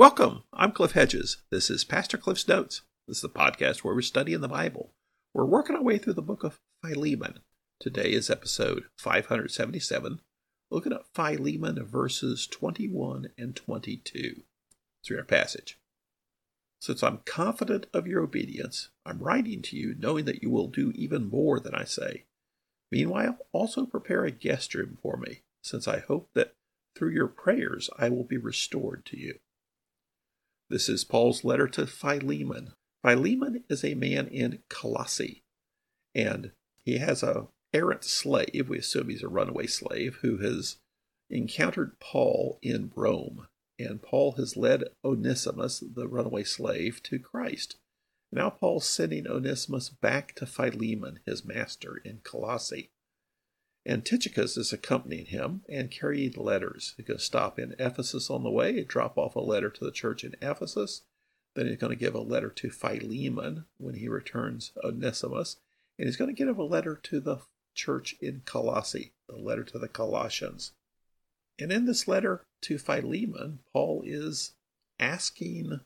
Welcome. I'm Cliff Hedges. This is Pastor Cliff's Notes. This is the podcast where we're studying the Bible. We're working our way through the book of Philemon. Today is episode 577, looking at Philemon verses 21 and 22. Let's read our passage. Since I'm confident of your obedience, I'm writing to you knowing that you will do even more than I say. Meanwhile, also prepare a guest room for me, since I hope that through your prayers I will be restored to you. This is Paul's letter to Philemon. Philemon is a man in Colossae, and he has a errant slave, we assume he's a runaway slave, who has encountered Paul in Rome. And Paul has led Onesimus, the runaway slave, to Christ. Now Paul's sending Onesimus back to Philemon, his master in Colossae. And Tychicus is accompanying him and carrying letters. He's going to stop in Ephesus on the way drop off a letter to the church in Ephesus. Then he's going to give a letter to Philemon when he returns Onesimus. And he's going to give a letter to the church in Colossae, the letter to the Colossians. And in this letter to Philemon, Paul is asking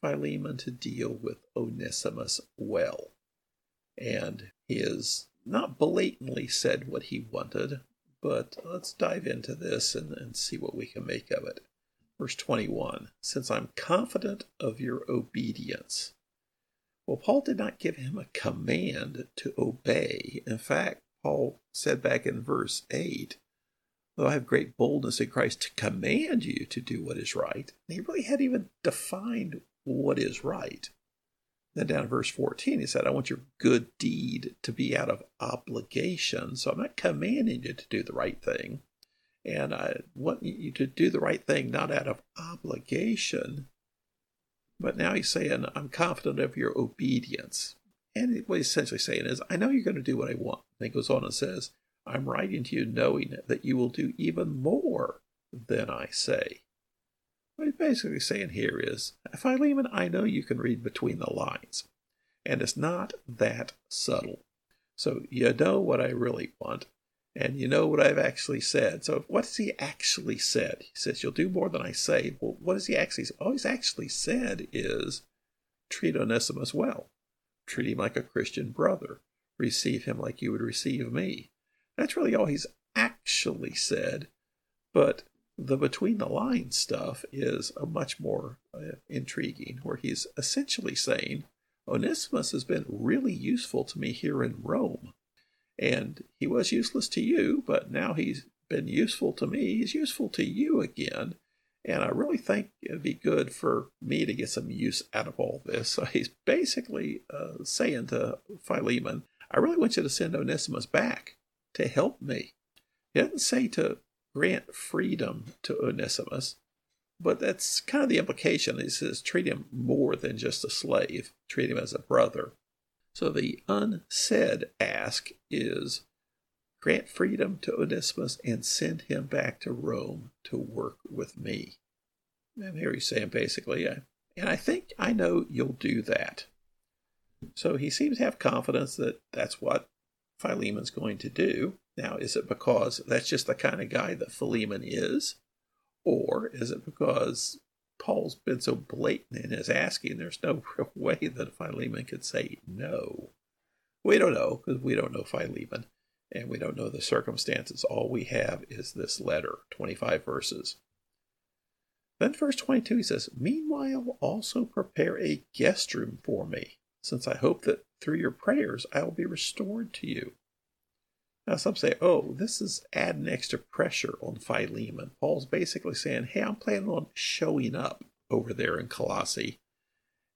Philemon to deal with Onesimus well. And he is not blatantly said what he wanted, but let's dive into this and, and see what we can make of it. Verse 21 Since I'm confident of your obedience. Well, Paul did not give him a command to obey. In fact, Paul said back in verse 8, Though I have great boldness in Christ to command you to do what is right, and he really hadn't even defined what is right. Then down in verse 14, he said, I want your good deed to be out of obligation. So I'm not commanding you to do the right thing. And I want you to do the right thing not out of obligation. But now he's saying, I'm confident of your obedience. And what he's essentially saying is, I know you're going to do what I want. And he goes on and says, I'm writing to you knowing that you will do even more than I say. What he's basically saying here is, Philemon, I know you can read between the lines, and it's not that subtle. So you know what I really want, and you know what I've actually said. So what has he actually said? He says, You'll do more than I say. Well, what has he actually? All he's actually said is treat Onesimus well. Treat him like a Christian brother. Receive him like you would receive me. That's really all he's actually said. But the between the lines stuff is a much more uh, intriguing, where he's essentially saying, Onesimus has been really useful to me here in Rome. And he was useless to you, but now he's been useful to me. He's useful to you again. And I really think it'd be good for me to get some use out of all this. So he's basically uh, saying to Philemon, I really want you to send Onesimus back to help me. He doesn't say to grant freedom to Onesimus, but that's kind of the implication. He says treat him more than just a slave, treat him as a brother. So the unsaid ask is grant freedom to Onesimus and send him back to Rome to work with me. And here he's saying basically, and I think I know you'll do that. So he seems to have confidence that that's what Philemon's going to do. Now, is it because that's just the kind of guy that Philemon is? Or is it because Paul's been so blatant in his asking, there's no real way that Philemon could say no? We don't know because we don't know Philemon and we don't know the circumstances. All we have is this letter, 25 verses. Then, verse 22, he says, Meanwhile, also prepare a guest room for me, since I hope that through your prayers I will be restored to you. Now, some say, oh, this is adding extra pressure on Philemon. Paul's basically saying, hey, I'm planning on showing up over there in Colossae.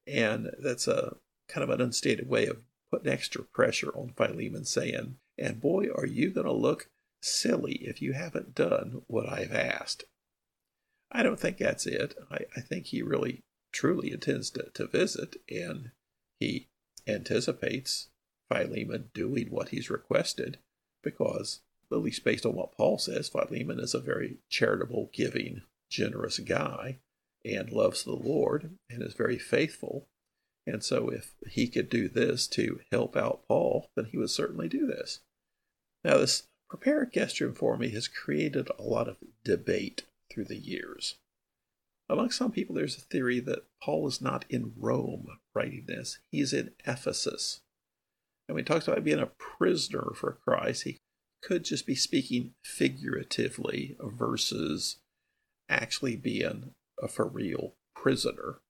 And that's a kind of an unstated way of putting extra pressure on Philemon, saying, and boy, are you going to look silly if you haven't done what I've asked. I don't think that's it. I, I think he really truly intends to, to visit, and he anticipates Philemon doing what he's requested because, at least based on what Paul says, Philemon is a very charitable, giving, generous guy and loves the Lord and is very faithful. And so, if he could do this to help out Paul, then he would certainly do this. Now, this prepare a guest room for me has created a lot of debate through the years. Among some people, there's a theory that Paul is not in Rome writing this, he's in Ephesus. And when he talks about being a prisoner for Christ, he could just be speaking figuratively versus actually being a for real prisoner.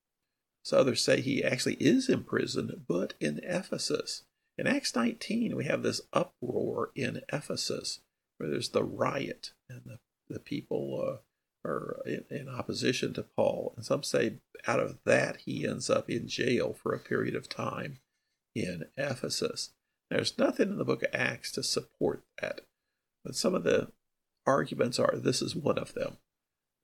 So others say he actually is in prison, but in Ephesus. In Acts 19, we have this uproar in Ephesus where there's the riot and the, the people uh, are in, in opposition to Paul. And some say out of that he ends up in jail for a period of time in Ephesus. There's nothing in the book of Acts to support that. But some of the arguments are this is one of them.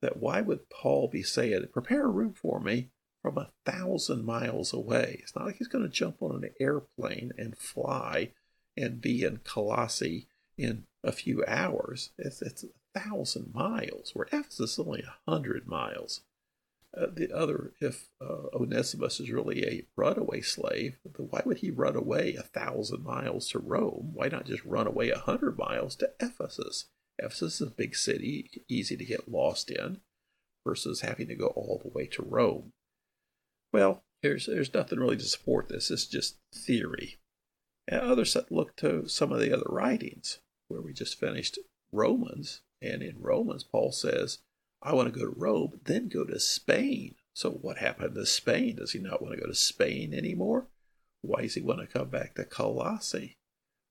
That why would Paul be saying, prepare a room for me from a thousand miles away? It's not like he's going to jump on an airplane and fly and be in Colossae in a few hours. It's, it's a thousand miles, where Ephesus is only a hundred miles. Uh, the other, if uh, Onesimus is really a runaway slave, why would he run away a thousand miles to Rome? Why not just run away a hundred miles to Ephesus? Ephesus is a big city, easy to get lost in, versus having to go all the way to Rome. Well, there's there's nothing really to support this. It's just theory. And others look to some of the other writings, where we just finished Romans, and in Romans, Paul says I want to go to Rome, then go to Spain. So what happened to Spain? Does he not want to go to Spain anymore? Why does he want to come back to Colossae?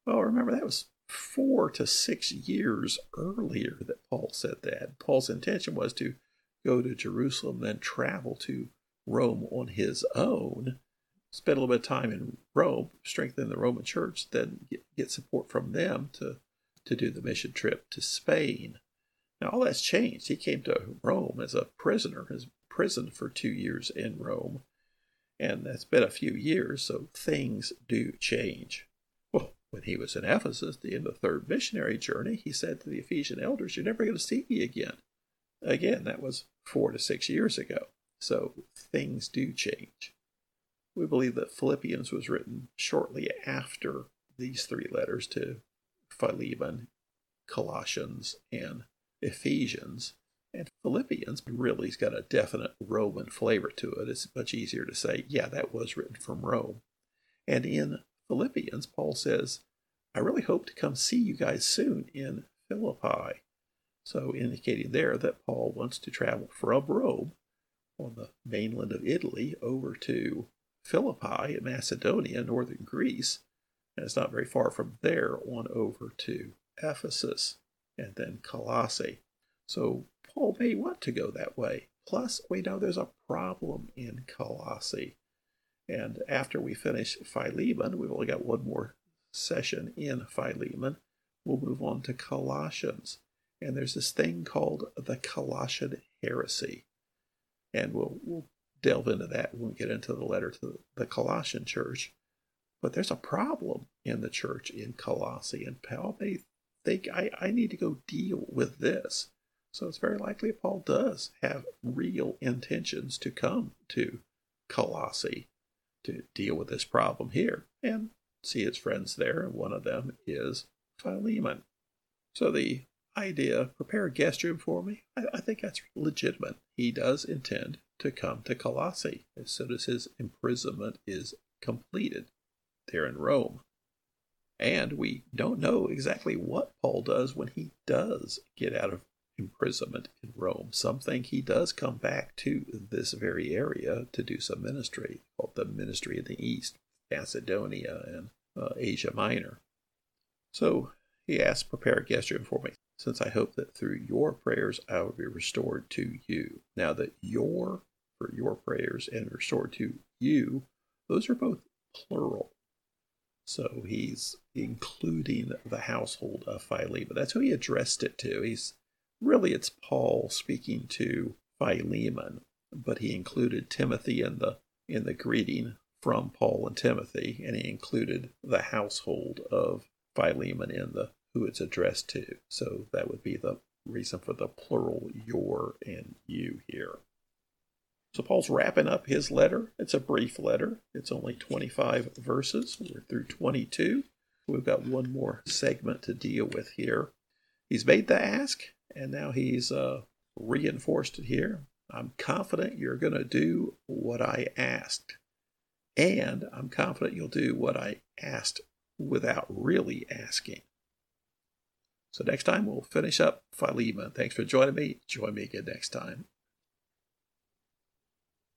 Well, remember that was four to six years earlier that Paul said that. Paul's intention was to go to Jerusalem, then travel to Rome on his own, spend a little bit of time in Rome, strengthen the Roman church, then get, support from them to, to do the mission trip to Spain. Now, all that's changed. He came to Rome as a prisoner, has imprisoned for two years in Rome, and that's been a few years, so things do change. Well, when he was in Ephesus, the end of the third missionary journey, he said to the Ephesian elders, You're never going to see me again. Again, that was four to six years ago, so things do change. We believe that Philippians was written shortly after these three letters to Philemon, Colossians, and Ephesians. And Philippians really has got a definite Roman flavor to it. It's much easier to say, yeah, that was written from Rome. And in Philippians, Paul says, I really hope to come see you guys soon in Philippi. So, indicating there that Paul wants to travel from Rome on the mainland of Italy over to Philippi in Macedonia, northern Greece. And it's not very far from there on over to Ephesus and then Colossae. So Paul may want to go that way. Plus, we know there's a problem in Colossae. And after we finish Philemon, we've only got one more session in Philemon. We'll move on to Colossians. And there's this thing called the Colossian heresy. And we'll, we'll delve into that when we get into the letter to the Colossian church. But there's a problem in the church in Colossae, and Paul may think I, I need to go deal with this. So it's very likely Paul does have real intentions to come to Colossae to deal with this problem here and see his friends there, and one of them is Philemon. So the idea, prepare a guest room for me, I, I think that's legitimate. He does intend to come to Colossae as soon as his imprisonment is completed there in Rome. And we don't know exactly what Paul does when he does get out of imprisonment in Rome. Some think he does come back to this very area to do some ministry, called the Ministry of the East, Macedonia and uh, Asia Minor. So he asks, Prepare a guest room for me, since I hope that through your prayers I will be restored to you. Now that your, for your prayers, and restored to you, those are both plural. So he's including the household of Philemon. That's who he addressed it to. He's really it's Paul speaking to Philemon, but he included Timothy in the in the greeting from Paul and Timothy, and he included the household of Philemon in the who it's addressed to. So that would be the reason for the plural your and you here. So Paul's wrapping up his letter. It's a brief letter, it's only 25 verses. We're through 22. We've got one more segment to deal with here. He's made the ask, and now he's uh, reinforced it here. I'm confident you're going to do what I asked. And I'm confident you'll do what I asked without really asking. So next time we'll finish up Philemon. Thanks for joining me. Join me again next time.